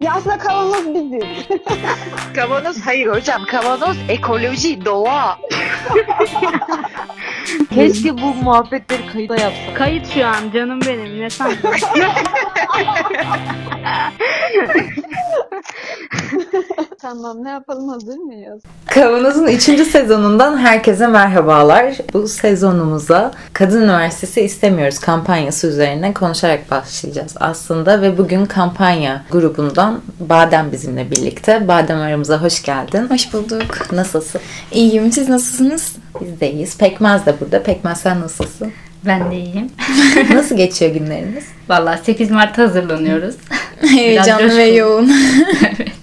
Ya aslında kavanoz biziz. Kavanoz hayır hocam. Kavanoz ekoloji, doğa. Keşke bu muhabbetleri kayıda yapsak. Kayıt şu an canım benim ne sandın? tamam ne yapalım hazır mıyız? Kavanoz'un 3. sezonundan herkese merhabalar. Bu sezonumuza Kadın Üniversitesi istemiyoruz kampanyası üzerine konuşarak başlayacağız aslında ve bugün kampanya grubundan Badem bizimle birlikte. Badem aramıza hoş geldin. Hoş bulduk. Nasılsın? İyiyim. Siz nasılsınız? Biz de iyiyiz. Pekmez de burada. Pekmez sen nasılsın? Ben de iyiyim. Nasıl geçiyor günleriniz? Vallahi 8 Mart'a hazırlanıyoruz. Heyecanlı coşkulu. ve yoğun. Evet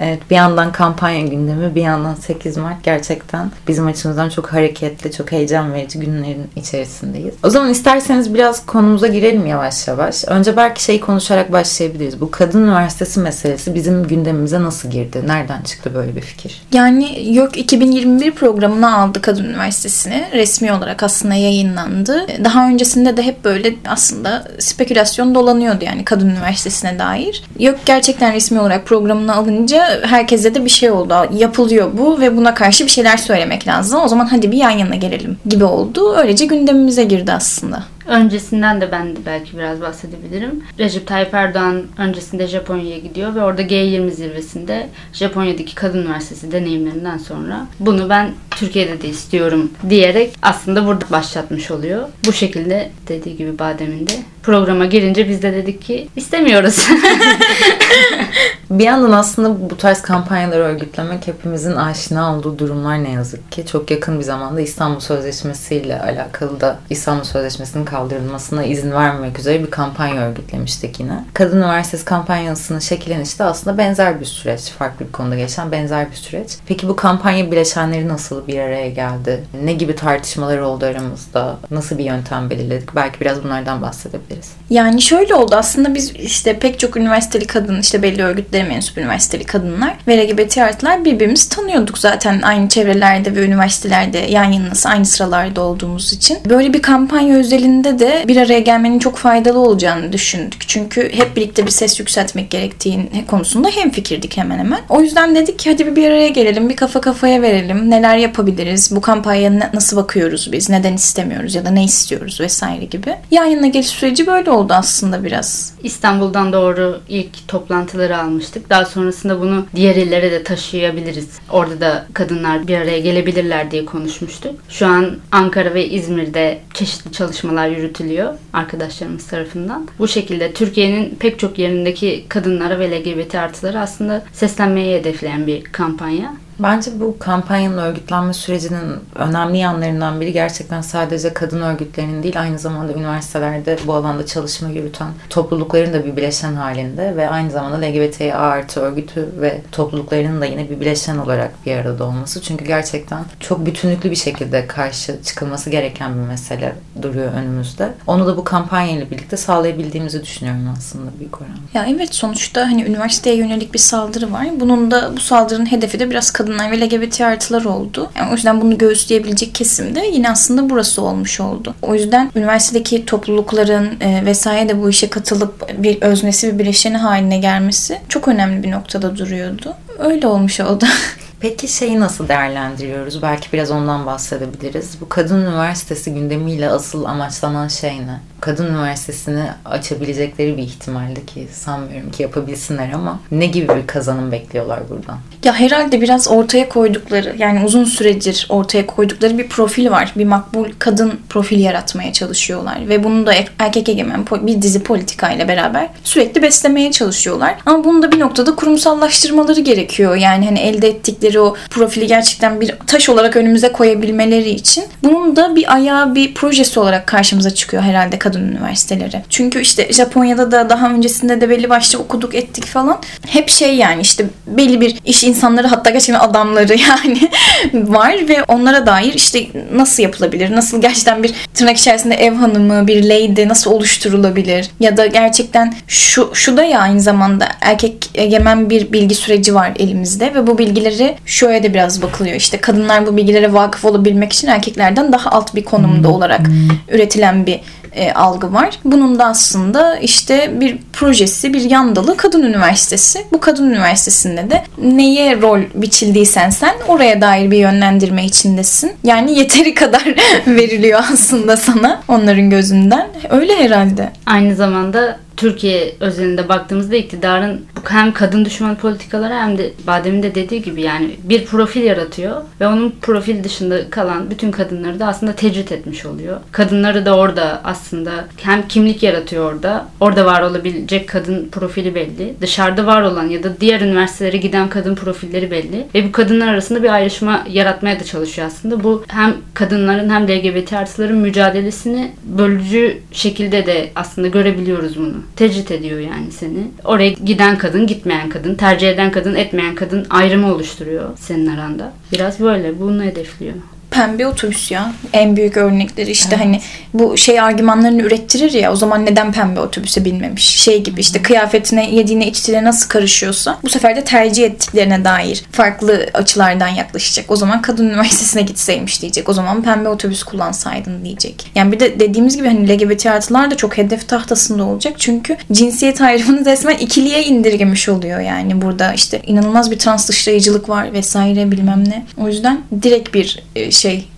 bir yandan kampanya gündemi bir yandan 8 Mart gerçekten bizim açımızdan çok hareketli, çok heyecan verici günlerin içerisindeyiz. O zaman isterseniz biraz konumuza girelim yavaş yavaş. Önce belki şeyi konuşarak başlayabiliriz. Bu kadın üniversitesi meselesi bizim gündemimize nasıl girdi? Nereden çıktı böyle bir fikir? Yani YÖK 2021 programına aldı Kadın Üniversitesi'ni. Resmi olarak aslında yayınlandı. Daha öncesinde de hep böyle aslında spekülasyon dolanıyordu yani Kadın Üniversitesi'ne dair. YÖK gerçekten resmi olarak programına alınca herkese de bir şey oldu. Yapılıyor bu ve buna karşı bir şeyler söylemek lazım. O zaman hadi bir yan yana gelelim gibi oldu. Öylece gündemimize girdi aslında. Öncesinden de ben de belki biraz bahsedebilirim. Recep Tayyip Erdoğan öncesinde Japonya'ya gidiyor ve orada G20 zirvesinde Japonya'daki kadın üniversitesi deneyimlerinden sonra bunu ben Türkiye'de de istiyorum diyerek aslında burada başlatmış oluyor. Bu şekilde dediği gibi Badem'in de programa girince biz de dedik ki istemiyoruz. Bir yandan aslında bu tarz kampanyaları örgütlemek hepimizin aşina olduğu durumlar ne yazık ki. Çok yakın bir zamanda İstanbul Sözleşmesi ile alakalı da İstanbul Sözleşmesi'nin kaldırılmasına izin vermemek üzere bir kampanya örgütlemiştik yine. Kadın Üniversitesi kampanyasının şekillenişi de aslında benzer bir süreç. Farklı bir konuda geçen benzer bir süreç. Peki bu kampanya bileşenleri nasıl bir araya geldi? Ne gibi tartışmalar oldu aramızda? Nasıl bir yöntem belirledik? Belki biraz bunlardan bahsedebiliriz. Yani şöyle oldu aslında biz işte pek çok üniversiteli kadın işte belli örgütlere mensup üniversiteli kadınlar ve LGBT artılar birbirimizi tanıyorduk zaten aynı çevrelerde ve üniversitelerde yan yanası aynı sıralarda olduğumuz için. Böyle bir kampanya özelinde de bir araya gelmenin çok faydalı olacağını düşündük. Çünkü hep birlikte bir ses yükseltmek gerektiği konusunda hem fikirdik hemen hemen. O yüzden dedik ki hadi bir, bir araya gelelim, bir kafa kafaya verelim. Neler yapabiliriz? Bu kampanyaya nasıl bakıyoruz biz? Neden istemiyoruz ya da ne istiyoruz vesaire gibi. Yan yana geliş süreci böyle oldu aslında biraz. İstanbul'dan doğru ilk toplantıları almıştık. Daha sonrasında bunu diğer illere de taşıyabiliriz. Orada da kadınlar bir araya gelebilirler diye konuşmuştuk. Şu an Ankara ve İzmir'de çeşitli çalışmalar yürütülüyor arkadaşlarımız tarafından. Bu şekilde Türkiye'nin pek çok yerindeki kadınlara ve LGBT artıları aslında seslenmeyi hedefleyen bir kampanya. Bence bu kampanyanın örgütlenme sürecinin önemli yanlarından biri gerçekten sadece kadın örgütlerinin değil aynı zamanda üniversitelerde bu alanda çalışma yürüten toplulukların da bir bileşen halinde ve aynı zamanda LGBTİ artı örgütü ve topluluklarının da yine bir bileşen olarak bir arada olması. Çünkü gerçekten çok bütünlüklü bir şekilde karşı çıkılması gereken bir mesele duruyor önümüzde. Onu da bu kampanya ile birlikte sağlayabildiğimizi düşünüyorum aslında büyük oranda. Ya evet sonuçta hani üniversiteye yönelik bir saldırı var. Bunun da bu saldırının hedefi de biraz kadınlar ve LGBT artılar oldu. Yani o yüzden bunu göğüsleyebilecek kesim de yine aslında burası olmuş oldu. O yüzden üniversitedeki toplulukların e, vesaire de bu işe katılıp bir öznesi bir bileşeni haline gelmesi çok önemli bir noktada duruyordu. Öyle olmuş oldu. Peki şeyi nasıl değerlendiriyoruz? Belki biraz ondan bahsedebiliriz. Bu kadın üniversitesi gündemiyle asıl amaçlanan şey ne? Kadın üniversitesini açabilecekleri bir ihtimalle ki sanmıyorum ki yapabilsinler ama ne gibi bir kazanım bekliyorlar buradan? Ya herhalde biraz ortaya koydukları yani uzun süredir ortaya koydukları bir profil var. Bir makbul kadın profil yaratmaya çalışıyorlar. Ve bunu da er- erkek egemen bir dizi politikayla beraber sürekli beslemeye çalışıyorlar. Ama bunu da bir noktada kurumsallaştırmaları gerekiyor. Yani hani elde ettikleri o profili gerçekten bir taş olarak önümüze koyabilmeleri için. Bunun da bir ayağı bir projesi olarak karşımıza çıkıyor herhalde kadın üniversiteleri. Çünkü işte Japonya'da da daha öncesinde de belli başlı okuduk ettik falan. Hep şey yani işte belli bir iş insanları hatta gerçekten adamları yani var ve onlara dair işte nasıl yapılabilir? Nasıl gerçekten bir tırnak içerisinde ev hanımı, bir lady nasıl oluşturulabilir? Ya da gerçekten şu şu da ya aynı zamanda erkek egemen bir bilgi süreci var elimizde ve bu bilgileri şöyle de biraz bakılıyor. İşte kadınlar bu bilgilere vakıf olabilmek için erkeklerden daha alt bir konumda olarak üretilen bir e, algı var. Bunun da aslında işte bir projesi, bir yan dalı kadın üniversitesi. Bu kadın üniversitesinde de neye rol biçildiysen sen oraya dair bir yönlendirme içindesin. Yani yeteri kadar veriliyor aslında sana onların gözünden. Öyle herhalde. Aynı zamanda Türkiye özelinde baktığımızda iktidarın hem kadın düşman politikaları hem de Badem'in de dediği gibi yani bir profil yaratıyor ve onun profil dışında kalan bütün kadınları da aslında tecrit etmiş oluyor. Kadınları da orada aslında hem kimlik yaratıyor orada. Orada var olabilecek kadın profili belli. Dışarıda var olan ya da diğer üniversitelere giden kadın profilleri belli. Ve bu kadınlar arasında bir ayrışma yaratmaya da çalışıyor aslında. Bu hem kadınların hem LGBT artıların mücadelesini bölücü şekilde de aslında görebiliyoruz bunu tecrit ediyor yani seni. Oraya giden kadın, gitmeyen kadın, tercih eden kadın, etmeyen kadın ayrımı oluşturuyor senin aranda. Biraz böyle bunu hedefliyor pembe otobüs ya. En büyük örnekleri işte evet. hani bu şey argümanlarını ürettirir ya o zaman neden pembe otobüse binmemiş? Şey gibi işte kıyafetine, yediğine, içtiğine nasıl karışıyorsa bu sefer de tercih ettiklerine dair farklı açılardan yaklaşacak. O zaman kadın üniversitesine gitseymiş diyecek. O zaman pembe otobüs kullansaydın diyecek. Yani bir de dediğimiz gibi hani LGBT artılar da çok hedef tahtasında olacak. Çünkü cinsiyet ayrımını resmen ikiliye indirgemiş oluyor yani. Burada işte inanılmaz bir trans dışlayıcılık var vesaire bilmem ne. O yüzden direkt bir şey şey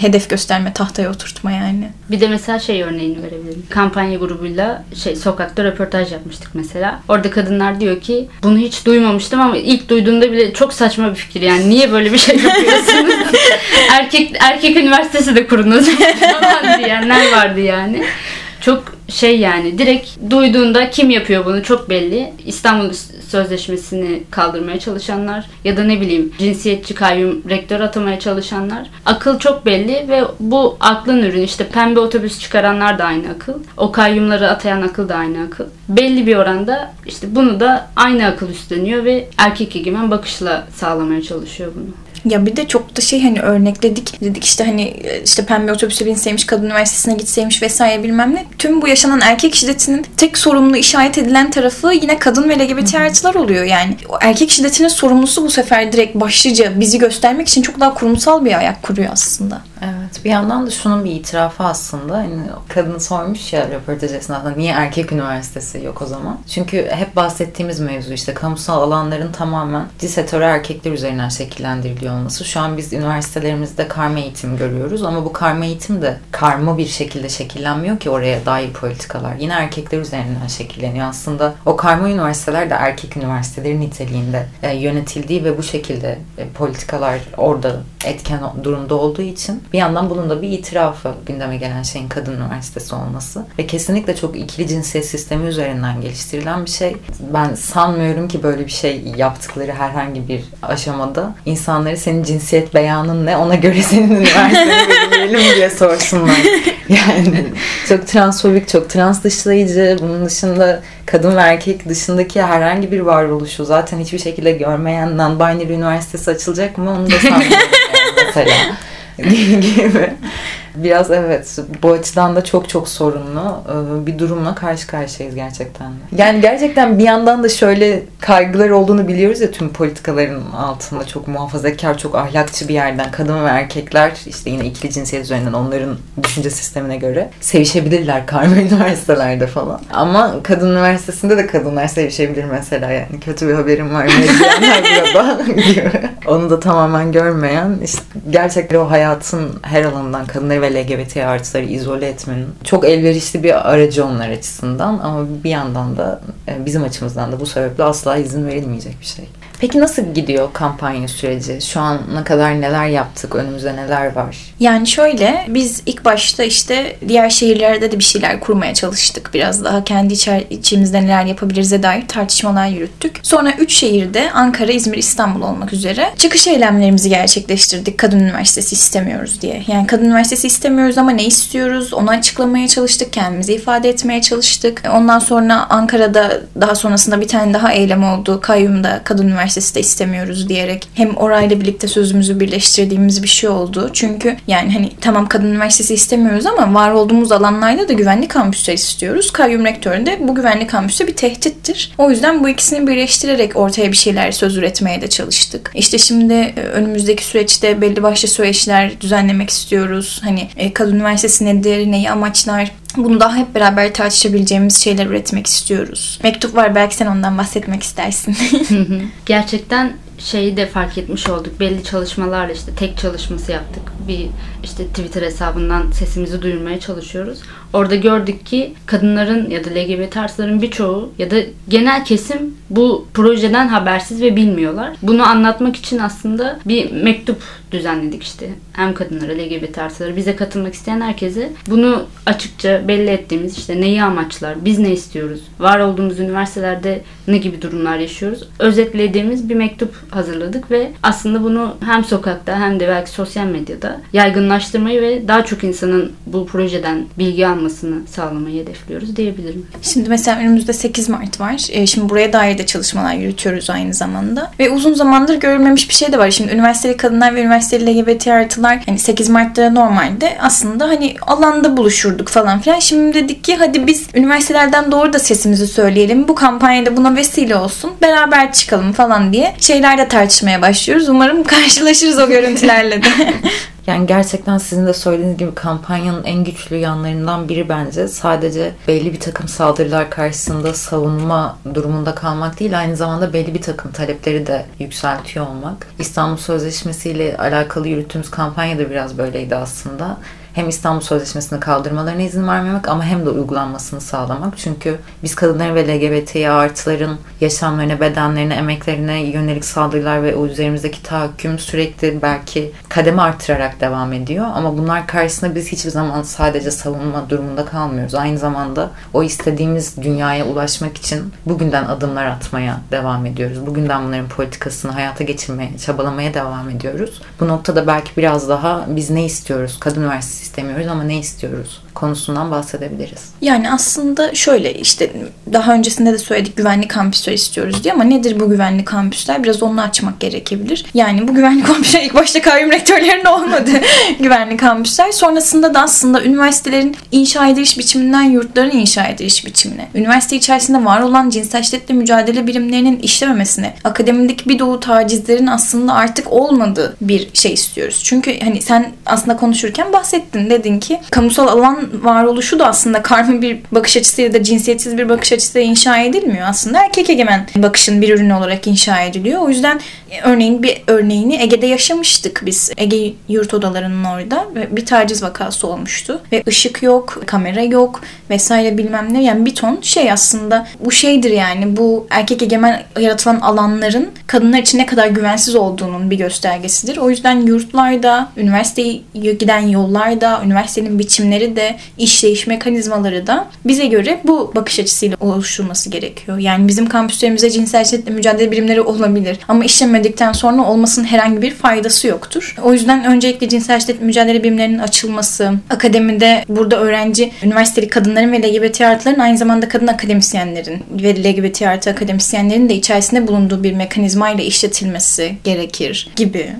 hedef gösterme tahtaya oturtma yani. Bir de mesela şey örneğini verebilirim. Kampanya grubuyla şey sokakta röportaj yapmıştık mesela. Orada kadınlar diyor ki bunu hiç duymamıştım ama ilk duyduğumda bile çok saçma bir fikir yani niye böyle bir şey yapıyorsunuz? erkek erkek üniversitesi de kurunuz falan diyenler vardı yani. Çok şey yani direkt duyduğunda kim yapıyor bunu çok belli. İstanbul Sözleşmesi'ni kaldırmaya çalışanlar ya da ne bileyim cinsiyetçi kayyum rektör atamaya çalışanlar. Akıl çok belli ve bu aklın ürünü işte pembe otobüs çıkaranlar da aynı akıl. O kayyumları atayan akıl da aynı akıl. Belli bir oranda işte bunu da aynı akıl üstleniyor ve erkek egemen bakışla sağlamaya çalışıyor bunu. Ya bir de çok da şey hani örnekledik. Dedik işte hani işte pembe otobüse binseymiş, kadın üniversitesine gitseymiş vesaire bilmem ne. Tüm bu yaşanan erkek şiddetinin tek sorumlu işaret edilen tarafı yine kadın ve LGBT artılar oluyor yani. O erkek şiddetinin sorumlusu bu sefer direkt başlıca bizi göstermek için çok daha kurumsal bir ayak kuruyor aslında. Evet bir yandan da şunun bir itirafı aslında. Hani kadın sormuş ya röportaj esnasında niye erkek üniversitesi yok o zaman? Çünkü hep bahsettiğimiz mevzu işte kamusal alanların tamamen cis hetero erkekler üzerinden şekillendiriliyor olması. Şu an biz üniversitelerimizde karma eğitim görüyoruz ama bu karma eğitim de karma bir şekilde şekillenmiyor ki oraya dair politikalar. Yine erkekler üzerinden şekilleniyor. Aslında o karma üniversiteler de erkek üniversiteleri niteliğinde e, yönetildiği ve bu şekilde e, politikalar orada etken durumda olduğu için bir yandan bunun da bir itirafı gündeme gelen şeyin kadın üniversitesi olması ve kesinlikle çok ikili cinsiyet sistemi üzerinden geliştirilen bir şey. Ben sanmıyorum ki böyle bir şey yaptıkları herhangi bir aşamada insanları senin cinsiyet beyanın ne ona göre senin üniversiteni belirleyelim diye sorsunlar. Yani çok transfobik, çok trans dışlayıcı. Bunun dışında kadın ve erkek dışındaki herhangi bir varoluşu zaten hiçbir şekilde görmeyen non-binary üniversitesi açılacak mı onu da sanmıyorum yani mesela gibi. Biraz evet bu açıdan da çok çok sorunlu bir durumla karşı karşıyayız gerçekten. Yani gerçekten bir yandan da şöyle kaygılar olduğunu biliyoruz ya tüm politikaların altında çok muhafazakar, çok ahlakçı bir yerden kadın ve erkekler işte yine ikili cinsiyet üzerinden onların düşünce sistemine göre sevişebilirler karma üniversitelerde falan. Ama kadın üniversitesinde de kadınlar sevişebilir mesela yani kötü bir haberim var gibi. Onu da tamamen görmeyen işte gerçekten o hayatın her alanından kadınları ve LGBT artıları izole etmenin çok elverişli bir aracı onlar açısından ama bir yandan da e, bizim açımızdan da bu sebeple asla izin verilmeyecek bir şey. Peki nasıl gidiyor kampanya süreci? Şu ana kadar neler yaptık? Önümüzde neler var? Yani şöyle biz ilk başta işte diğer şehirlerde de bir şeyler kurmaya çalıştık. Biraz daha kendi içer, içimizde neler yapabiliriz'e dair tartışmalar yürüttük. Sonra üç şehirde Ankara, İzmir, İstanbul olmak üzere çıkış eylemlerimizi gerçekleştirdik. Kadın Üniversitesi istemiyoruz diye. Yani Kadın Üniversitesi istemiyoruz ama ne istiyoruz? Onu açıklamaya çalıştık. Kendimizi ifade etmeye çalıştık. Ondan sonra Ankara'da daha sonrasında bir tane daha eylem oldu. Kayyum'da Kadın Üniversitesi Üniversitesi de istemiyoruz diyerek hem orayla birlikte sözümüzü birleştirdiğimiz bir şey oldu. Çünkü yani hani tamam kadın üniversitesi istemiyoruz ama var olduğumuz alanlarda da güvenli kampüsler istiyoruz. Kayyum rektörü bu güvenli kampüse bir tehdittir. O yüzden bu ikisini birleştirerek ortaya bir şeyler söz üretmeye de çalıştık. İşte şimdi e, önümüzdeki süreçte belli başlı süreçler düzenlemek istiyoruz. Hani e, kadın üniversitesi nedir, neyi amaçlar, Bunu daha hep beraber tartışabileceğimiz şeyler üretmek istiyoruz. Mektup var belki sen ondan bahsetmek istersin. Gerçekten şeyi de fark etmiş olduk. Belli çalışmalarla işte tek çalışması yaptık. Bir işte Twitter hesabından sesimizi duyurmaya çalışıyoruz. Orada gördük ki kadınların ya da LGBT artıların birçoğu ya da genel kesim bu projeden habersiz ve bilmiyorlar. Bunu anlatmak için aslında bir mektup düzenledik işte. Hem kadınlara, LGBT artıları, bize katılmak isteyen herkese bunu açıkça belli ettiğimiz işte neyi amaçlar, biz ne istiyoruz, var olduğumuz üniversitelerde ne gibi durumlar yaşıyoruz, özetlediğimiz bir mektup hazırladık ve aslında bunu hem sokakta hem de belki sosyal medyada yaygınlaştırmayı ve daha çok insanın bu projeden bilgi almasını sağlamayı hedefliyoruz diyebilirim. Şimdi mesela önümüzde 8 Mart var. E, şimdi buraya dair de çalışmalar yürütüyoruz aynı zamanda. Ve uzun zamandır görülmemiş bir şey de var. Şimdi üniversiteli kadınlar ve üniversiteli LGBT artılar hani 8 Mart'ta normalde aslında hani alanda buluşurduk falan filan. Şimdi dedik ki hadi biz üniversitelerden doğru da sesimizi söyleyelim. Bu kampanyada buna vesile olsun. Beraber çıkalım falan diye şeyler de tartışmaya başlıyoruz. Umarım karşılaşırız o görüntülerle de. Yani gerçekten sizin de söylediğiniz gibi kampanyanın en güçlü yanlarından biri bence sadece belli bir takım saldırılar karşısında savunma durumunda kalmak değil aynı zamanda belli bir takım talepleri de yükseltiyor olmak. İstanbul Sözleşmesi ile alakalı yürüttüğümüz kampanya da biraz böyleydi aslında. Hem İstanbul Sözleşmesi'ni kaldırmalarına izin vermemek ama hem de uygulanmasını sağlamak. Çünkü biz kadınların ve LGBTİ artıların yaşamlarına, bedenlerine, emeklerine yönelik saldırılar ve o üzerimizdeki tahakküm sürekli belki kademe artırarak devam ediyor. Ama bunlar karşısında biz hiçbir zaman sadece savunma durumunda kalmıyoruz. Aynı zamanda o istediğimiz dünyaya ulaşmak için bugünden adımlar atmaya devam ediyoruz. Bugünden bunların politikasını hayata geçirmeye, çabalamaya devam ediyoruz. Bu noktada belki biraz daha biz ne istiyoruz? Kadın üniversitesi istemiyoruz ama ne istiyoruz? Konusundan bahsedebiliriz. Yani aslında şöyle işte daha öncesinde de söyledik güvenli kampüsler istiyoruz diye ama nedir bu güvenli kampüsler? Biraz onu açmak gerekebilir. Yani bu güvenli kampüsler ilk başta kayyum rektörlerinde olmadı güvenli kampüsler. Sonrasında da aslında üniversitelerin inşa ediliş biçiminden yurtların inşa ediliş biçimine, üniversite içerisinde var olan cinsel şiddetle mücadele birimlerinin işlememesine, akademideki bir dolu tacizlerin aslında artık olmadığı bir şey istiyoruz. Çünkü hani sen aslında konuşurken bahsettin dedin ki kamusal alan varoluşu da aslında karma bir bakış açısıyla da cinsiyetsiz bir bakış açısıyla inşa edilmiyor aslında. Erkek egemen bakışın bir ürünü olarak inşa ediliyor. O yüzden e, örneğin bir örneğini Ege'de yaşamıştık biz. Ege yurt odalarının orada bir taciz vakası olmuştu. Ve ışık yok, kamera yok vesaire bilmem ne. Yani bir ton şey aslında bu şeydir yani bu erkek egemen yaratılan alanların kadınlar için ne kadar güvensiz olduğunun bir göstergesidir. O yüzden yurtlarda, üniversiteye giden yollarda, üniversitenin biçimleri de işleyiş mekanizmaları da bize göre bu bakış açısıyla oluşturulması gerekiyor. Yani bizim kampüslerimizde cinsel şiddetle mücadele birimleri olabilir ama işlemedikten sonra olmasının herhangi bir faydası yoktur. O yüzden öncelikle cinsel şiddet mücadele birimlerinin açılması, akademide burada öğrenci, üniversiteli kadınların ve LGBT artıların aynı zamanda kadın akademisyenlerin ve LGBT artı akademisyenlerin de içerisinde bulunduğu bir mekanizmayla işletilmesi gerekir gibi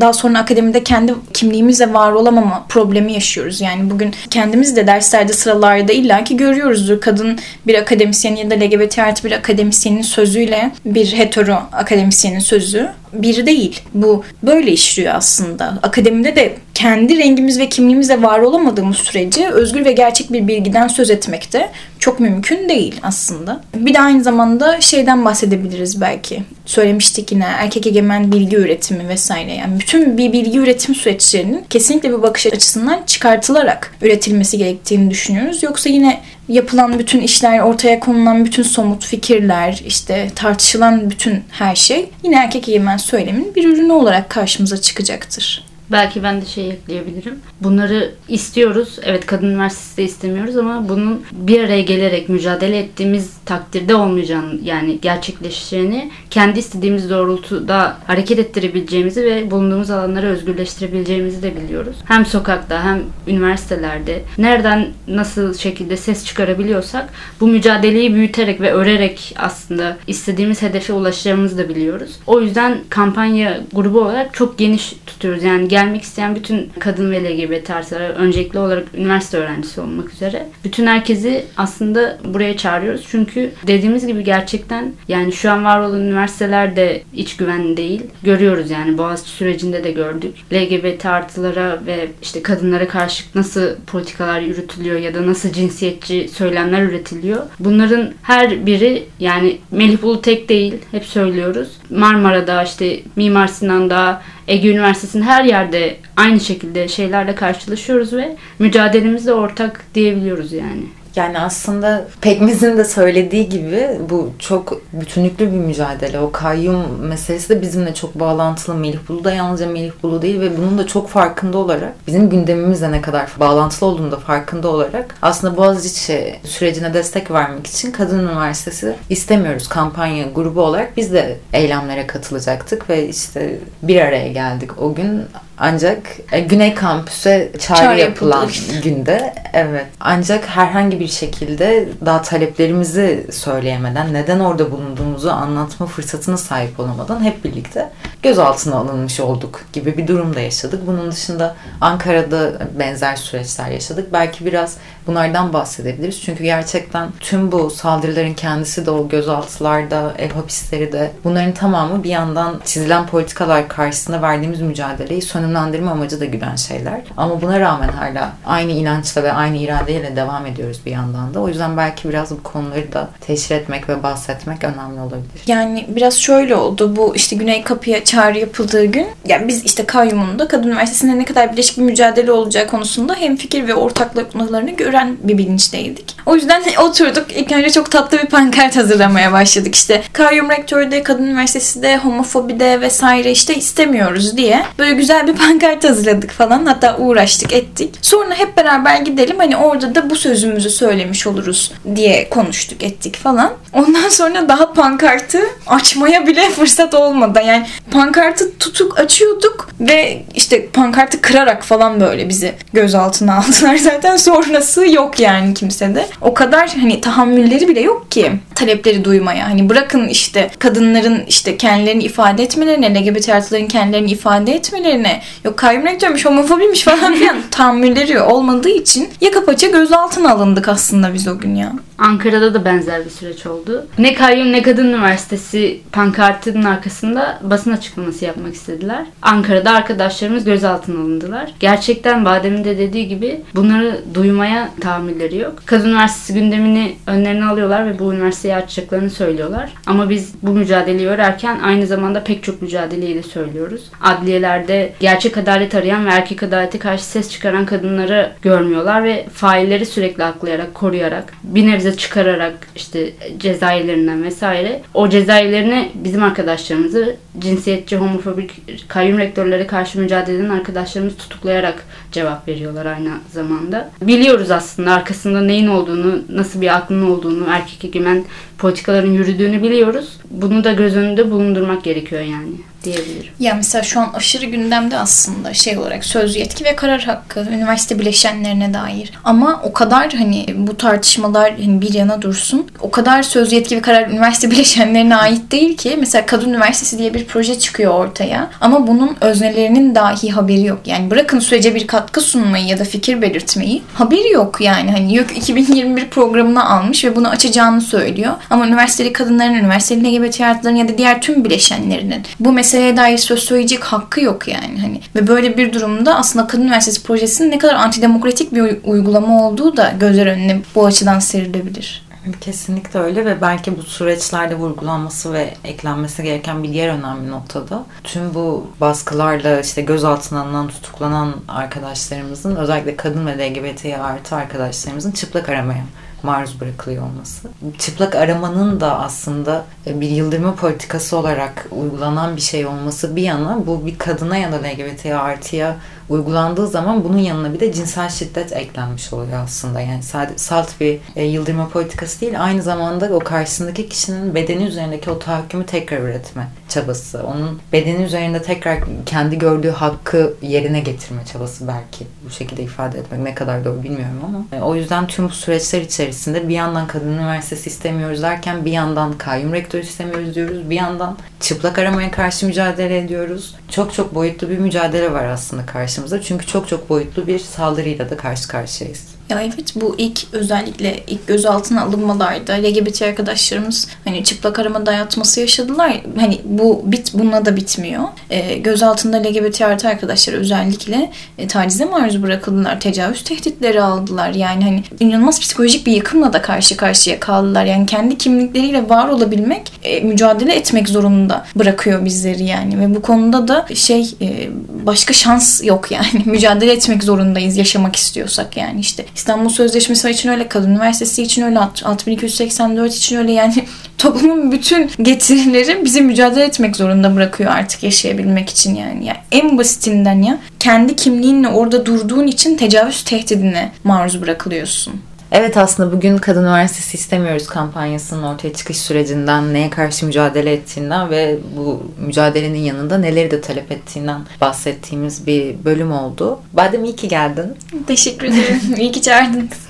daha sonra akademide kendi kimliğimizle var olamama problemi yaşıyoruz. Yani bugün kendimiz de derslerde sıralarda illaki görüyoruzdur. Kadın bir akademisyen ya da LGBT artı bir akademisyenin sözüyle bir hetero akademisyenin sözü bir değil. Bu böyle işliyor aslında. Akademide de kendi rengimiz ve kimliğimizle var olamadığımız sürece özgür ve gerçek bir bilgiden söz etmek de çok mümkün değil aslında. Bir de aynı zamanda şeyden bahsedebiliriz belki. Söylemiştik yine erkek egemen bilgi üretimi vesaire. Yani bütün bir bilgi üretim süreçlerinin kesinlikle bir bakış açısından çıkartılarak üretilmesi gerektiğini düşünüyoruz. Yoksa yine yapılan bütün işler, ortaya konulan bütün somut fikirler, işte tartışılan bütün her şey yine erkek egemen söylemin bir ürünü olarak karşımıza çıkacaktır. Belki ben de şey ekleyebilirim. Bunları istiyoruz. Evet kadın üniversitesi de istemiyoruz ama bunun bir araya gelerek mücadele ettiğimiz takdirde olmayacağını yani gerçekleşeceğini kendi istediğimiz doğrultuda hareket ettirebileceğimizi ve bulunduğumuz alanları özgürleştirebileceğimizi de biliyoruz. Hem sokakta hem üniversitelerde nereden nasıl şekilde ses çıkarabiliyorsak bu mücadeleyi büyüterek ve örerek aslında istediğimiz hedefe ulaşacağımızı da biliyoruz. O yüzden kampanya grubu olarak çok geniş tutuyoruz. Yani gelmek isteyen bütün kadın ve LGBT artıları öncelikli olarak üniversite öğrencisi olmak üzere bütün herkesi aslında buraya çağırıyoruz. Çünkü dediğimiz gibi gerçekten yani şu an var olan üniversiteler de iç güvenli değil. Görüyoruz yani Boğaziçi sürecinde de gördük. LGBT artılara ve işte kadınlara karşı nasıl politikalar yürütülüyor ya da nasıl cinsiyetçi söylemler üretiliyor. Bunların her biri yani Melih Bulu tek değil. Hep söylüyoruz. Marmara'da işte Mimar Sinan'da Ege Üniversitesi'nin her yerde aynı şekilde şeylerle karşılaşıyoruz ve mücadelemiz de ortak diyebiliyoruz yani. Yani aslında Pekmez'in de söylediği gibi bu çok bütünlüklü bir mücadele. O kayyum meselesi de bizimle çok bağlantılı. Melih Bulu da yalnızca Melih Bulu değil ve bunun da çok farkında olarak bizim gündemimizle ne kadar bağlantılı olduğunu da farkında olarak aslında Boğaziçi sürecine destek vermek için Kadın Üniversitesi istemiyoruz kampanya grubu olarak biz de eylemlere katılacaktık ve işte bir araya geldik o gün ancak e, Güney Kampüs'e çağrı, Çağrı yapılan günde evet. Ancak herhangi bir şekilde daha taleplerimizi söyleyemeden neden orada bulunduğumuzu anlatma fırsatına sahip olamadan hep birlikte gözaltına alınmış olduk gibi bir durum da yaşadık. Bunun dışında Ankara'da benzer süreçler yaşadık. Belki biraz bunlardan bahsedebiliriz. Çünkü gerçekten tüm bu saldırıların kendisi de o gözaltılarda, ev hapisleri de bunların tamamı bir yandan çizilen politikalar karşısında verdiğimiz mücadeleyi sönümlendirme amacı da güden şeyler. Ama buna rağmen hala aynı inançla ve aynı iradeyle devam ediyoruz bir yandan da. O yüzden belki biraz bu konuları da teşhir etmek ve bahsetmek önemli olabilir. Yani biraz şöyle oldu. Bu işte Güney Kapı'ya çağrı yapıldığı gün yani biz işte kayyumunda Kadın Üniversitesi'nde ne kadar birleşik bir mücadele olacağı konusunda hem fikir ve ortaklık noktalarını gören bir bilinçteydik. O yüzden oturduk. İlk önce çok tatlı bir pankart hazırlamaya başladık. İşte kayyum rektörde, Kadın Üniversitesi de, homofobide vesaire işte istemiyoruz diye. Böyle güzel bir pankart hazırladık falan. Hatta uğraştık ettik. Sonra hep beraber gidelim hani orada da bu sözümüzü söylemiş oluruz diye konuştuk ettik falan. Ondan sonra daha pankartı açmaya bile fırsat olmadı. Yani pankartı tutuk açıyorduk ve işte pankartı kırarak falan böyle bizi gözaltına aldılar. Zaten sonrası yok yani kimsede. O kadar hani tahammülleri bile yok ki talepleri duymaya. Hani bırakın işte kadınların işte kendilerini ifade etmelerine, LGBT artıların kendilerini ifade etmelerine, yok rektörmüş, homofobiymiş falan filan tahammülleri olmadığı için yaka paça gözaltına alındık aslında biz o gün ya. Ankara'da da benzer bir süreç oldu. Ne Kayyum ne Kadın Üniversitesi pankartının arkasında basın açıklaması yapmak istediler. Ankara'da arkadaşlarımız gözaltına alındılar. Gerçekten Badem'in de dediği gibi bunları duymaya tahammülleri yok. Kadın Üniversitesi gündemini önlerine alıyorlar ve bu üniversiteyi açacaklarını söylüyorlar. Ama biz bu mücadeleyi örerken aynı zamanda pek çok mücadeleyi de söylüyoruz. Adliyelerde gerçek adalet arayan ve erkek adalete karşı ses çıkaran kadınları görmüyorlar ve failleri sürekli aklayarak, koruyarak, bir nebze çıkararak işte cezaevlerinden vesaire o cezaevlerine bizim arkadaşlarımızı cinsiyetçi, homofobik kayyum rektörlere karşı mücadele eden arkadaşlarımız tutuklayarak cevap veriyorlar aynı zamanda. Biliyoruz aslında arkasında neyin olduğunu, nasıl bir aklın olduğunu, erkek egemen politikaların yürüdüğünü biliyoruz. Bunu da göz önünde bulundurmak gerekiyor yani diyebilirim. Ya mesela şu an aşırı gündemde aslında şey olarak söz yetki ve karar hakkı üniversite bileşenlerine dair. Ama o kadar hani bu tartışmalar hani bir yana dursun. O kadar söz yetki ve karar üniversite bileşenlerine ait değil ki. Mesela Kadın Üniversitesi diye bir proje çıkıyor ortaya. Ama bunun öznelerinin dahi haberi yok. Yani bırakın sürece bir katkı sunmayı ya da fikir belirtmeyi. Haberi yok yani. Hani YÖK 2021 programına almış ve bunu açacağını söylüyor. Ama üniversiteli kadınların, üniversiteli LGBT artıların ya da diğer tüm bileşenlerinin bu meseleye dair söz söyleyecek hakkı yok yani. Hani ve böyle bir durumda aslında Kadın Üniversitesi projesinin ne kadar antidemokratik bir uy- uygulama olduğu da gözler önüne bu açıdan serilebilir. Kesinlikle öyle ve belki bu süreçlerde vurgulanması ve eklenmesi gereken bir diğer önemli noktada tüm bu baskılarla işte gözaltına alınan, tutuklanan arkadaşlarımızın özellikle kadın ve LGBT artı arkadaşlarımızın çıplak aramaya maruz bırakılıyor olması. Çıplak aramanın da aslında bir yıldırma politikası olarak uygulanan bir şey olması bir yana bu bir kadına ya da LGBT artıya uygulandığı zaman bunun yanına bir de cinsel şiddet eklenmiş oluyor aslında. Yani sadece salt bir e, yıldırma politikası değil aynı zamanda o karşısındaki kişinin bedeni üzerindeki o tahakkümü tekrar üretme çabası. Onun bedeni üzerinde tekrar kendi gördüğü hakkı yerine getirme çabası belki bu şekilde ifade etmek ne kadar doğru bilmiyorum ama. E, o yüzden tüm bu süreçler içerisinde bir yandan kadın üniversitesi istemiyoruz derken bir yandan kayyum rektör psikoloji istemiyoruz diyoruz. Bir yandan çıplak aramaya karşı mücadele ediyoruz. Çok çok boyutlu bir mücadele var aslında karşımızda. Çünkü çok çok boyutlu bir saldırıyla da karşı karşıyayız. Ya evet bu ilk özellikle ilk gözaltına alınmalarda LGBT arkadaşlarımız hani çıplak arama dayatması yaşadılar. Hani bu bit bununla da bitmiyor. Ee, gözaltında LGBT artı arkadaşlar özellikle e, tacize maruz bırakıldılar. Tecavüz tehditleri aldılar. Yani hani inanılmaz psikolojik bir yıkımla da karşı karşıya kaldılar. Yani kendi kimlikleriyle var olabilmek, e, mücadele etmek zorunda bırakıyor bizleri yani. Ve bu konuda da şey e, başka şans yok yani. mücadele etmek zorundayız yaşamak istiyorsak yani işte. İstanbul Sözleşmesi için öyle, Kadın Üniversitesi için öyle, 6284 için öyle yani toplumun bütün getirileri bizi mücadele etmek zorunda bırakıyor artık yaşayabilmek için yani. yani en basitinden ya kendi kimliğinle orada durduğun için tecavüz tehdidine maruz bırakılıyorsun. Evet aslında bugün Kadın Üniversitesi istemiyoruz kampanyasının ortaya çıkış sürecinden, neye karşı mücadele ettiğinden ve bu mücadelenin yanında neleri de talep ettiğinden bahsettiğimiz bir bölüm oldu. Badem iyi ki geldin. Teşekkür ederim. İyi ki çağırdınız.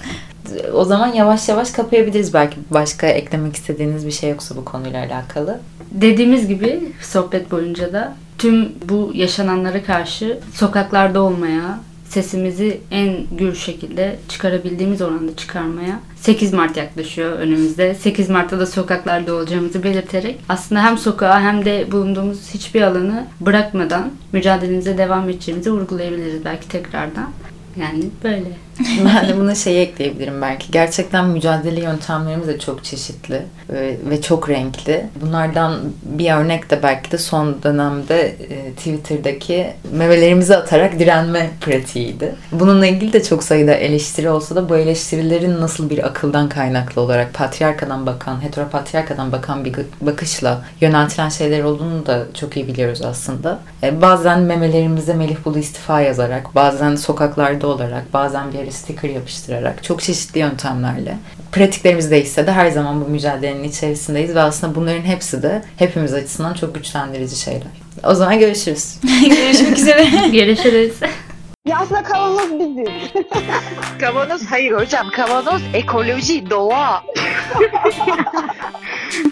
O zaman yavaş yavaş kapayabiliriz belki başka eklemek istediğiniz bir şey yoksa bu konuyla alakalı. Dediğimiz gibi sohbet boyunca da tüm bu yaşananlara karşı sokaklarda olmaya, sesimizi en gür şekilde çıkarabildiğimiz oranda çıkarmaya 8 Mart yaklaşıyor önümüzde. 8 Mart'ta da sokaklarda olacağımızı belirterek aslında hem sokağa hem de bulunduğumuz hiçbir alanı bırakmadan mücadelemize devam edeceğimizi vurgulayabiliriz belki tekrardan. Yani böyle. Ben de buna şey ekleyebilirim belki. Gerçekten mücadele yöntemlerimiz de çok çeşitli ve, ve çok renkli. Bunlardan bir örnek de belki de son dönemde e, Twitter'daki memelerimizi atarak direnme pratiğiydi. Bununla ilgili de çok sayıda eleştiri olsa da bu eleştirilerin nasıl bir akıldan kaynaklı olarak patriarkadan bakan, heteropatriarkadan bakan bir bakışla yöneltilen şeyler olduğunu da çok iyi biliyoruz aslında. E, bazen memelerimize Melih Bulu istifa yazarak, bazen sokaklarda olarak, bazen bir yere sticker yapıştırarak, çok çeşitli yöntemlerle. Pratiklerimiz değişse de her zaman bu mücadelenin içerisindeyiz ve aslında bunların hepsi de hepimiz açısından çok güçlendirici şeyler. O zaman görüşürüz. Görüşmek üzere. Görüşürüz. Ya aslında kavanoz biziz. Kavanoz hayır hocam. Kavanoz ekoloji, doğa.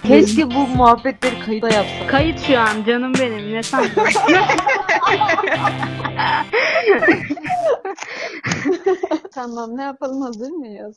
Keşke bu muhabbetleri kayıda yapsak. Kayıt şu an canım benim ne sandın? tamam ne yapalım hazır mıyız?